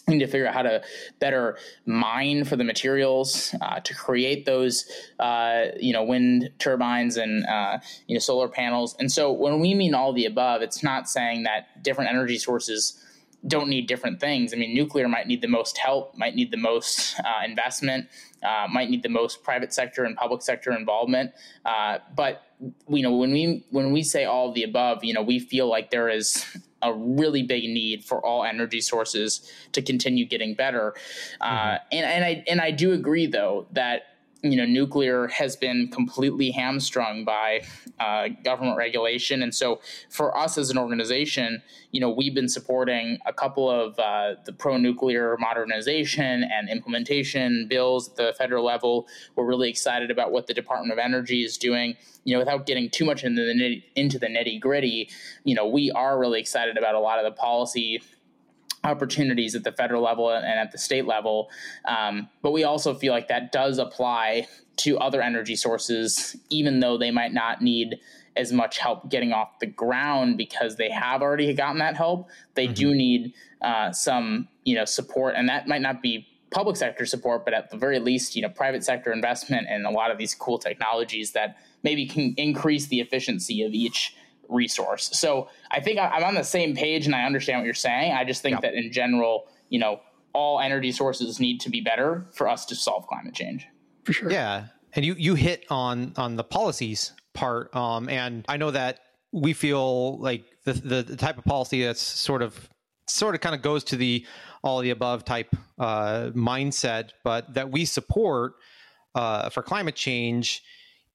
we need to figure out how to better mine for the materials uh, to create those, uh, you know, wind turbines and uh, you know solar panels. And so, when we mean all the above, it's not saying that different energy sources don't need different things. I mean, nuclear might need the most help, might need the most uh, investment, uh, might need the most private sector and public sector involvement. Uh, but you know, when we when we say all the above, you know, we feel like there is a really big need for all energy sources to continue getting better. Uh, mm-hmm. Uh, and, and I and I do agree though that you know nuclear has been completely hamstrung by uh, government regulation. And so for us as an organization you know we've been supporting a couple of uh, the pro-nuclear modernization and implementation bills at the federal level. We're really excited about what the department of energy is doing. You know without getting too much into the nitty, into the nitty gritty you know we are really excited about a lot of the policy opportunities at the federal level and at the state level. Um, but we also feel like that does apply to other energy sources, even though they might not need as much help getting off the ground because they have already gotten that help. They mm-hmm. do need uh, some, you know, support, and that might not be public sector support, but at the very least, you know, private sector investment and a lot of these cool technologies that maybe can increase the efficiency of each resource. So I think I'm on the same page and I understand what you're saying. I just think yeah. that in general, you know, all energy sources need to be better for us to solve climate change. For sure. Yeah. And you, you hit on, on the policies part. Um, and I know that we feel like the, the, the type of policy that's sort of, sort of kind of goes to the all the above type uh, mindset, but that we support uh, for climate change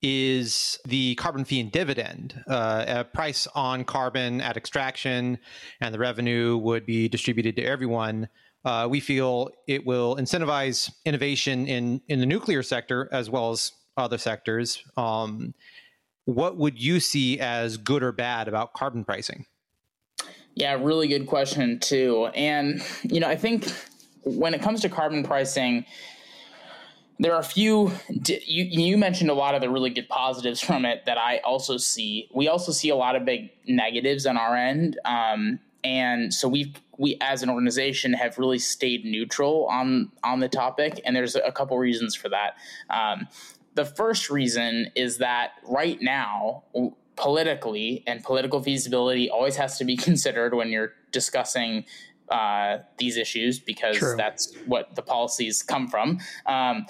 is the carbon fee and dividend, uh, a price on carbon at extraction, and the revenue would be distributed to everyone. Uh, we feel it will incentivize innovation in in the nuclear sector as well as other sectors. Um, what would you see as good or bad about carbon pricing? Yeah, really good question too. And you know, I think when it comes to carbon pricing, there are a few you, you mentioned a lot of the really good positives from it that i also see we also see a lot of big negatives on our end um, and so we we as an organization have really stayed neutral on on the topic and there's a couple reasons for that um, the first reason is that right now politically and political feasibility always has to be considered when you're discussing uh, these issues because True. that's what the policies come from. Um,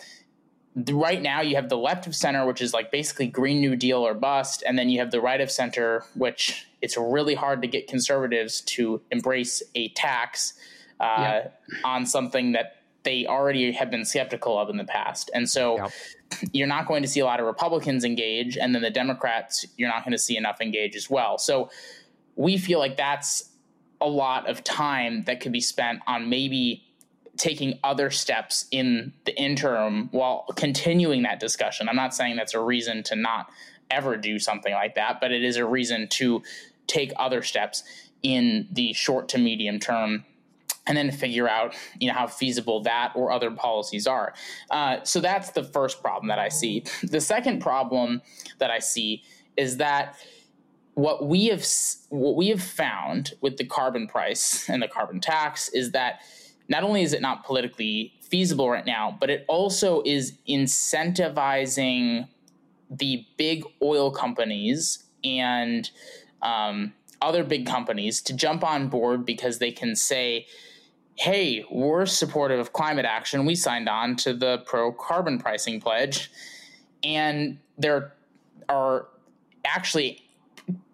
right now, you have the left of center, which is like basically Green New Deal or bust, and then you have the right of center, which it's really hard to get conservatives to embrace a tax uh, yeah. on something that they already have been skeptical of in the past. And so yep. you're not going to see a lot of Republicans engage, and then the Democrats, you're not going to see enough engage as well. So we feel like that's a lot of time that could be spent on maybe taking other steps in the interim while continuing that discussion. I'm not saying that's a reason to not ever do something like that, but it is a reason to take other steps in the short to medium term and then figure out you know how feasible that or other policies are. Uh, so that's the first problem that I see. The second problem that I see is that what we have what we have found with the carbon price and the carbon tax is that not only is it not politically feasible right now, but it also is incentivizing the big oil companies and um, other big companies to jump on board because they can say, hey, we're supportive of climate action. We signed on to the pro carbon pricing pledge. And there are actually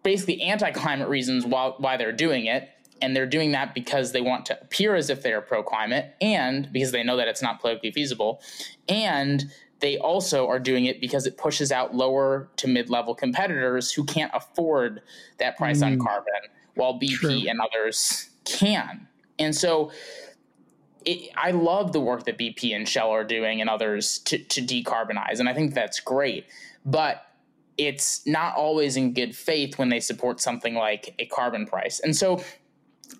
basically anti climate reasons why, why they're doing it. And they're doing that because they want to appear as if they're pro climate and because they know that it's not politically feasible. And they also are doing it because it pushes out lower to mid level competitors who can't afford that price mm. on carbon, while BP True. and others can. And so it, I love the work that BP and Shell are doing and others to, to decarbonize. And I think that's great. But it's not always in good faith when they support something like a carbon price. And so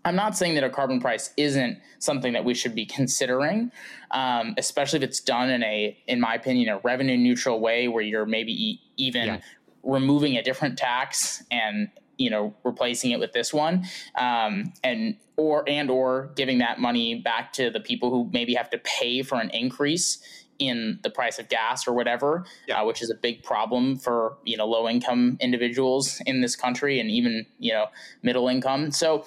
I'm not saying that a carbon price isn't something that we should be considering, um, especially if it's done in a, in my opinion, a revenue neutral way where you're maybe e- even yeah. removing a different tax and you know replacing it with this one, um, and or and or giving that money back to the people who maybe have to pay for an increase in the price of gas or whatever, yeah. uh, which is a big problem for you know low income individuals in this country and even you know middle income. So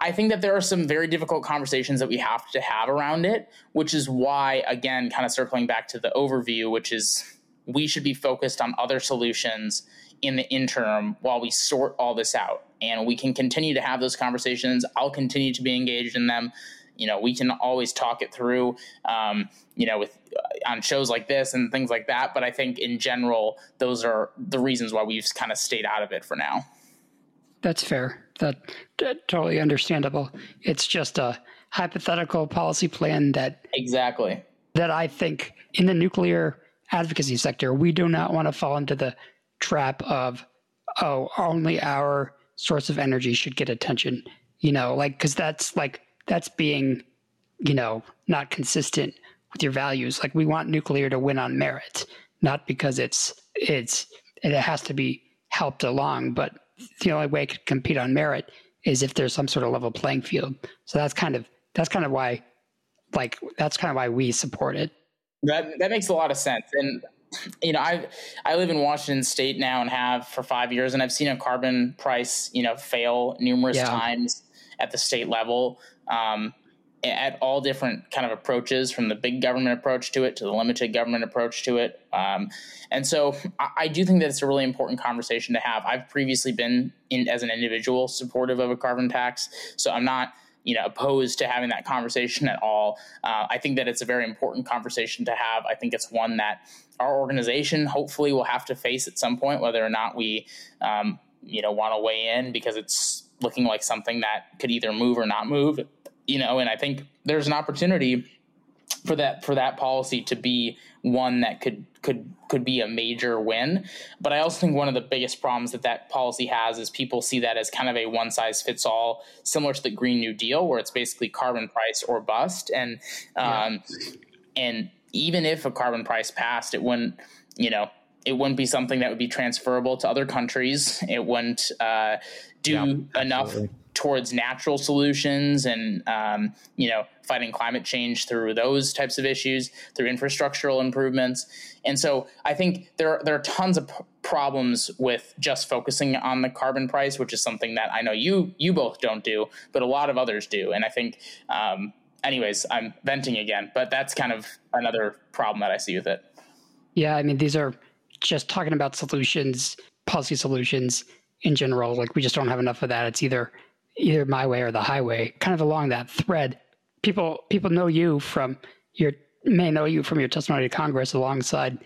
I think that there are some very difficult conversations that we have to have around it, which is why, again, kind of circling back to the overview, which is we should be focused on other solutions in the interim while we sort all this out. And we can continue to have those conversations. I'll continue to be engaged in them. You know, we can always talk it through, um, you know, with uh, on shows like this and things like that. But I think in general, those are the reasons why we've kind of stayed out of it for now. That's fair. That, that totally understandable. It's just a hypothetical policy plan that exactly that I think in the nuclear advocacy sector we do not want to fall into the trap of oh only our source of energy should get attention. You know, like because that's like that's being you know not consistent with your values. Like we want nuclear to win on merit, not because it's it's it has to be helped along, but the only way it could compete on merit is if there's some sort of level playing field. So that's kind of that's kind of why like that's kind of why we support it. That that makes a lot of sense. And you know, I I live in Washington State now and have for five years, and I've seen a carbon price you know fail numerous yeah. times at the state level. Um, at all different kind of approaches from the big government approach to it to the limited government approach to it. Um, and so I, I, do think that it's a really important conversation to have. I've previously been in as an individual supportive of a carbon tax so i'm not you know opposed to having that conversation at all. Uh, i think that it's a very important conversation to have. I think it's one that our organization hopefully will have to face at some point whether or not we um, you know want to weigh in because it's looking like something that could either move or not move you know, and I think there's an opportunity for that for that policy to be one that could could could be a major win. But I also think one of the biggest problems that that policy has is people see that as kind of a one size fits all, similar to the Green New Deal, where it's basically carbon price or bust. And um, yeah. and even if a carbon price passed, it wouldn't you know it wouldn't be something that would be transferable to other countries. It wouldn't uh, do yeah, enough towards natural solutions and um, you know fighting climate change through those types of issues through infrastructural improvements. And so i think there, there are tons of p- problems with just focusing on the carbon price which is something that i know you you both don't do but a lot of others do. And i think um, anyways i'm venting again but that's kind of another problem that i see with it. Yeah i mean these are just talking about solutions policy solutions in general. Like we just don't have enough of that. It's either either my way or the highway, kind of along that thread. People people know you from your may know you from your testimony to Congress alongside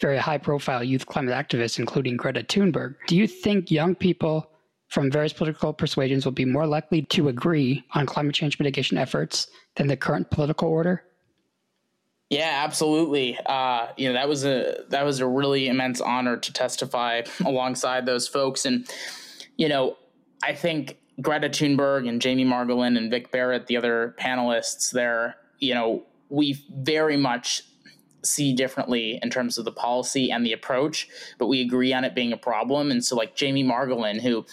very high profile youth climate activists, including Greta Thunberg. Do you think young people from various political persuasions will be more likely to agree on climate change mitigation efforts than the current political order? Yeah, absolutely. Uh, you know that was a that was a really immense honor to testify alongside those folks, and you know I think Greta Thunberg and Jamie Margolin and Vic Barrett, the other panelists there, you know, we very much see differently in terms of the policy and the approach, but we agree on it being a problem. And so, like Jamie Margolin, who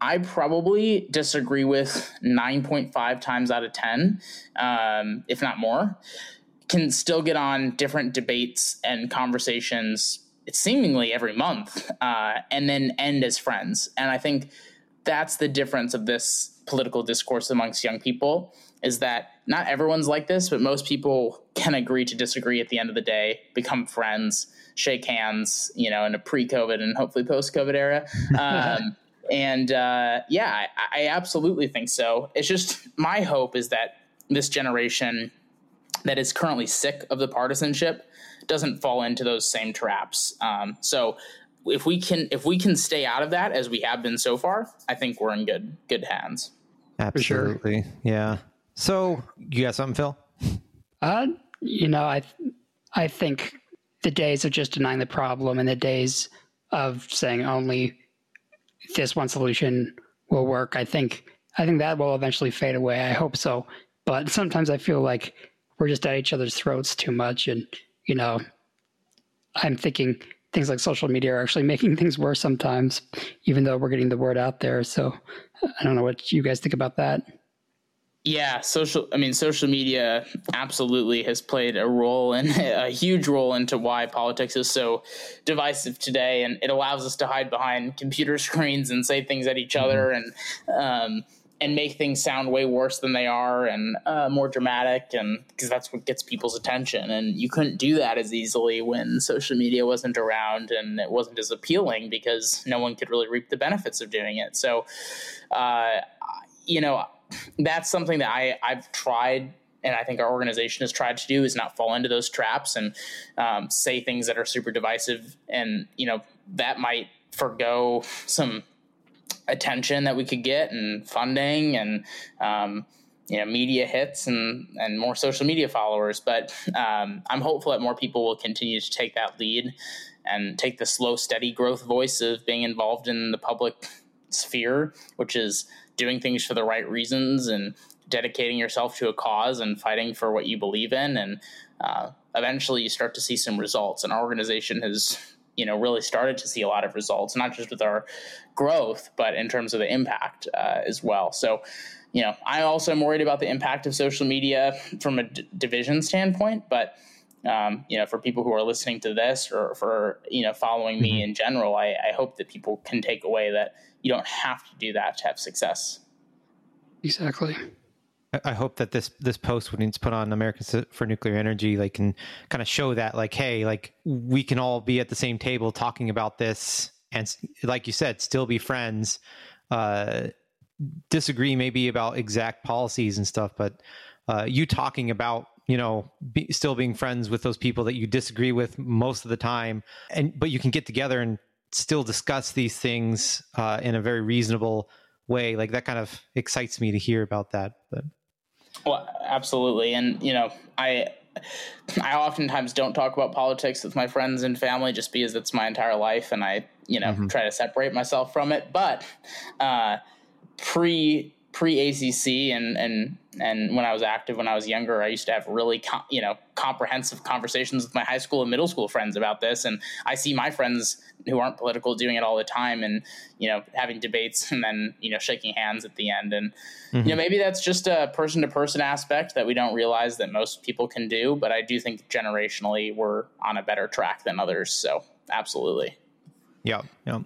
I probably disagree with 9.5 times out of 10, um, if not more, can still get on different debates and conversations seemingly every month uh, and then end as friends. And I think that's the difference of this political discourse amongst young people is that not everyone's like this, but most people can agree to disagree at the end of the day, become friends, shake hands, you know, in a pre-COVID and hopefully post-COVID era. Um, and uh, yeah, I, I absolutely think so. It's just my hope is that this generation that is currently sick of the partisanship doesn't fall into those same traps. Um, so if we can if we can stay out of that as we have been so far, I think we're in good good hands. Absolutely, sure. yeah. So you got something, Phil? Uh, you know, I I think the days of just denying the problem and the days of saying only this one solution will work. I think I think that will eventually fade away. I hope so. But sometimes I feel like we're just at each other's throats too much, and you know, I'm thinking things like social media are actually making things worse sometimes, even though we're getting the word out there. So I don't know what you guys think about that. Yeah, social. I mean, social media absolutely has played a role and a huge role into why politics is so divisive today, and it allows us to hide behind computer screens and say things at each mm-hmm. other, and um, and make things sound way worse than they are and uh, more dramatic and because that's what gets people's attention. And you couldn't do that as easily when social media wasn't around and it wasn't as appealing because no one could really reap the benefits of doing it. So uh, you know that's something that I, i've tried and I think our organization has tried to do is not fall into those traps and um, say things that are super divisive, and you know that might forego some attention that we could get and funding and um, you know media hits and and more social media followers. But um, i'm hopeful that more people will continue to take that lead and take the slow steady growth voice of being involved in the public sphere which is doing things for the right reasons and dedicating yourself to a cause and fighting for what you believe in. And uh, eventually you start to see some results. And our organization has you know really started to see a lot of results, not just with our growth, but in terms of the impact uh, as well. So, you know, I also am worried about the impact of social media from a d- division standpoint, but um, you know, for people who are listening to this or for you know following me mm-hmm. in general, I, I hope that people can take away that you don't have to do that to have success. Exactly. I hope that this this post when it's put on Americans for Nuclear Energy, like can kind of show that, like, hey, like we can all be at the same table talking about this, and like you said, still be friends. Uh, disagree maybe about exact policies and stuff, but uh, you talking about you know be, still being friends with those people that you disagree with most of the time, and but you can get together and still discuss these things uh, in a very reasonable way. Like that kind of excites me to hear about that. But well, absolutely, and you know, I I oftentimes don't talk about politics with my friends and family just because it's my entire life, and I you know mm-hmm. try to separate myself from it. But uh, pre pre ACC and and and when I was active when I was younger, I used to have really com- you know comprehensive conversations with my high school and middle school friends about this. And I see my friends who aren't political doing it all the time, and you know having debates and then you know shaking hands at the end. And mm-hmm. you know mm-hmm. maybe that's just a person to person aspect that we don't realize that most people can do. But I do think generationally we're on a better track than others. So absolutely. Yeah. Yeah.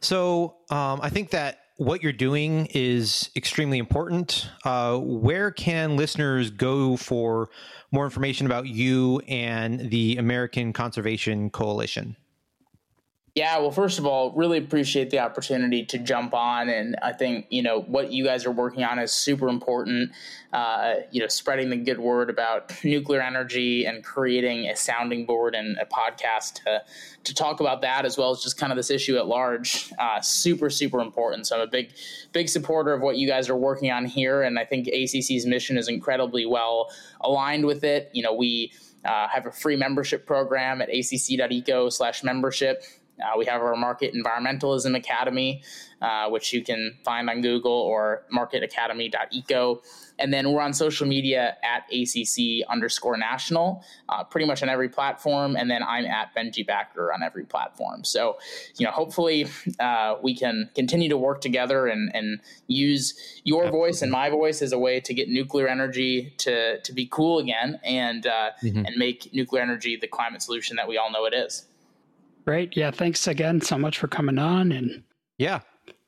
So um, I think that what you're doing is extremely important. Uh, where can listeners go for more information about you and the American Conservation Coalition? Yeah, well, first of all, really appreciate the opportunity to jump on, and I think you know what you guys are working on is super important. Uh, you know, spreading the good word about nuclear energy and creating a sounding board and a podcast to to talk about that as well as just kind of this issue at large. Uh, super, super important. So I'm a big, big supporter of what you guys are working on here, and I think ACC's mission is incredibly well aligned with it. You know, we uh, have a free membership program at acc.eco slash membership Uh, we have our Market Environmentalism Academy, uh, which you can find on Google or marketacademy.eco. And then we're on social media at ACC underscore national, uh, pretty much on every platform. And then I'm at Benji Backer on every platform. So, you know, hopefully uh, we can continue to work together and, and use your Absolutely. voice and my voice as a way to get nuclear energy to, to be cool again and, uh, mm-hmm. and make nuclear energy the climate solution that we all know it is. Great. Yeah. Thanks again so much for coming on. And yeah.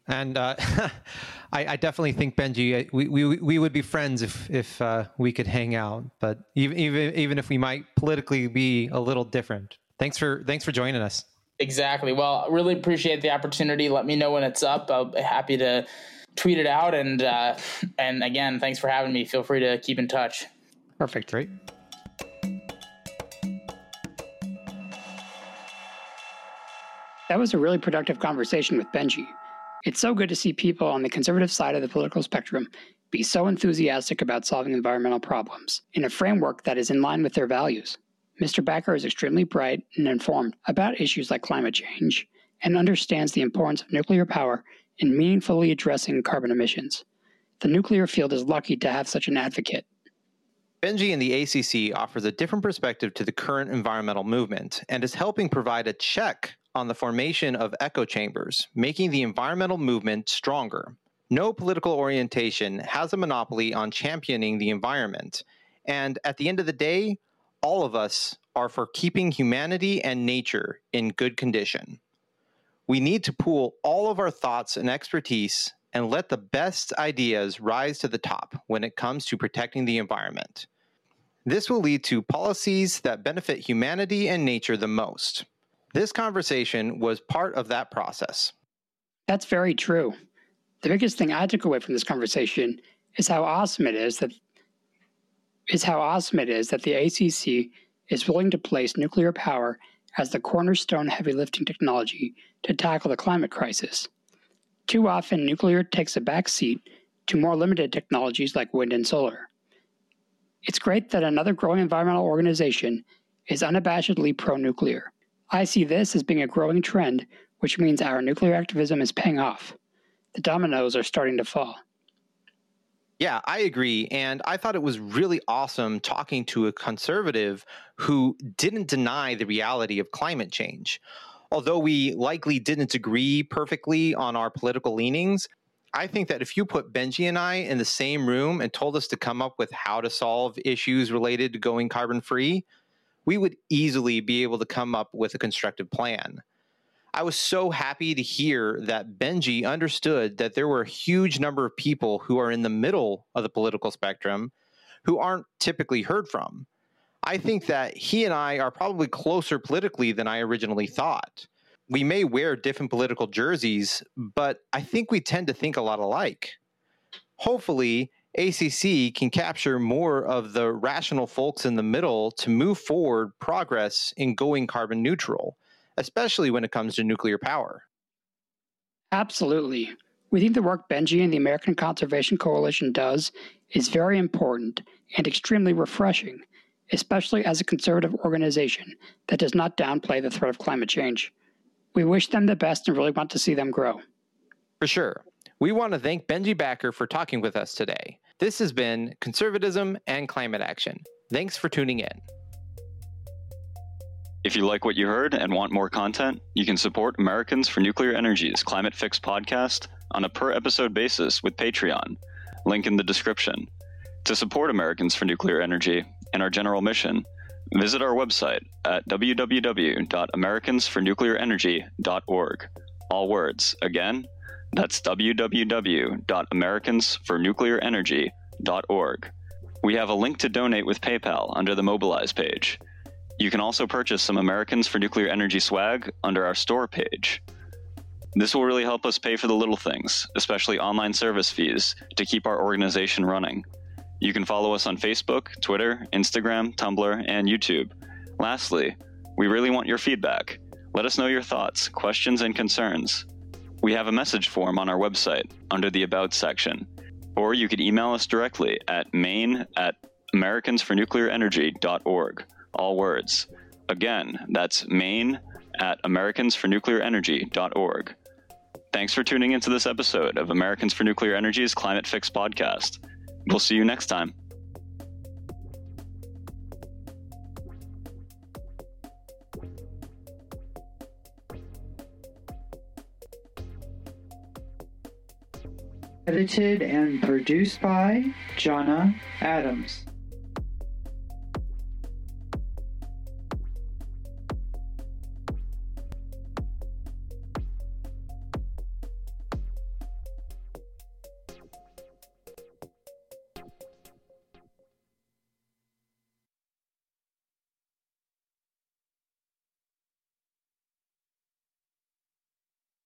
And uh, I, I, definitely think Benji, uh, we, we, we would be friends if if uh, we could hang out. But even even even if we might politically be a little different. Thanks for thanks for joining us. Exactly. Well, really appreciate the opportunity. Let me know when it's up. I'll be happy to tweet it out. And uh, and again, thanks for having me. Feel free to keep in touch. Perfect. Great. That was a really productive conversation with Benji. It's so good to see people on the conservative side of the political spectrum be so enthusiastic about solving environmental problems in a framework that is in line with their values. Mr. Backer is extremely bright and informed about issues like climate change and understands the importance of nuclear power in meaningfully addressing carbon emissions. The nuclear field is lucky to have such an advocate. Benji and the ACC offers a different perspective to the current environmental movement and is helping provide a check on the formation of echo chambers, making the environmental movement stronger. No political orientation has a monopoly on championing the environment. And at the end of the day, all of us are for keeping humanity and nature in good condition. We need to pool all of our thoughts and expertise and let the best ideas rise to the top when it comes to protecting the environment. This will lead to policies that benefit humanity and nature the most. This conversation was part of that process. That's very true. The biggest thing I took away from this conversation is how awesome it is that is how awesome it is that the ACC is willing to place nuclear power as the cornerstone heavy lifting technology to tackle the climate crisis. Too often, nuclear takes a back seat to more limited technologies like wind and solar. It's great that another growing environmental organization is unabashedly pro nuclear. I see this as being a growing trend, which means our nuclear activism is paying off. The dominoes are starting to fall. Yeah, I agree. And I thought it was really awesome talking to a conservative who didn't deny the reality of climate change. Although we likely didn't agree perfectly on our political leanings, I think that if you put Benji and I in the same room and told us to come up with how to solve issues related to going carbon free, we would easily be able to come up with a constructive plan. I was so happy to hear that Benji understood that there were a huge number of people who are in the middle of the political spectrum who aren't typically heard from. I think that he and I are probably closer politically than I originally thought. We may wear different political jerseys, but I think we tend to think a lot alike. Hopefully, ACC can capture more of the rational folks in the middle to move forward progress in going carbon neutral, especially when it comes to nuclear power. Absolutely. We think the work Benji and the American Conservation Coalition does is very important and extremely refreshing, especially as a conservative organization that does not downplay the threat of climate change. We wish them the best and really want to see them grow. For sure. We want to thank Benji Backer for talking with us today. This has been Conservatism and Climate Action. Thanks for tuning in. If you like what you heard and want more content, you can support Americans for Nuclear Energy's Climate Fix podcast on a per episode basis with Patreon. Link in the description. To support Americans for Nuclear Energy and our general mission, visit our website at www.americansfornuclearenergy.org. All words. Again, that's www.americansfornuclearenergy.org. We have a link to donate with PayPal under the Mobilize page. You can also purchase some Americans for Nuclear Energy swag under our store page. This will really help us pay for the little things, especially online service fees, to keep our organization running. You can follow us on Facebook, Twitter, Instagram, Tumblr, and YouTube. Lastly, we really want your feedback. Let us know your thoughts, questions, and concerns. We have a message form on our website under the About section, or you could email us directly at main at americansfornuclearenergy.org, all words. Again, that's main at americansfornuclearenergy.org. Thanks for tuning into this episode of Americans for Nuclear Energy's Climate Fix podcast. We'll see you next time. Edited and produced by Jonna Adams.